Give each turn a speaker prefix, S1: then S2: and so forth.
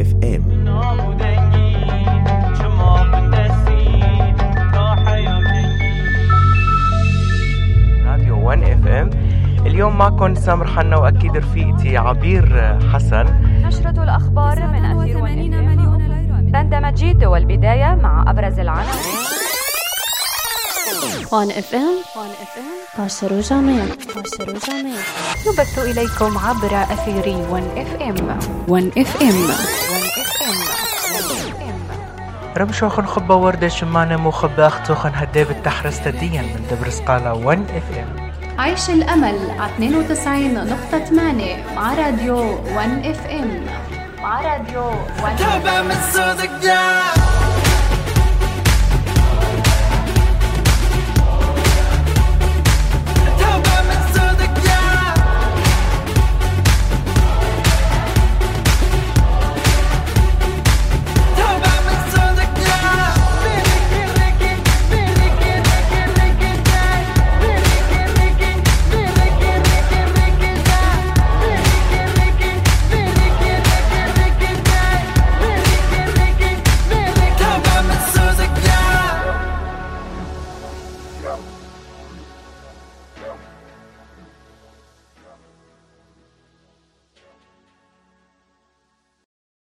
S1: اف ام
S2: راديو 1 اف ام اليوم معكم سامر حنا وأكيد رفيقتي عبير حسن.
S3: نشرة الأخبار من أثير ون تندمج والبداية مع أبرز العناوين
S4: وان اف ام وان اف ام طاشر وجامع طاشر وجامع
S3: نبث إليكم عبر أثير ون اف ام
S4: وان اف ام
S3: ون اف ام
S2: رمشو خن خبة وردة شمانة مو خبة أختو خن هدي بالتحرس تديا من دبر سقالة 1 اف ام
S4: عيش الأمل. على 92.8 مع راديو 1 اف ام مع راديو 1
S5: تابع من صوتك ده go.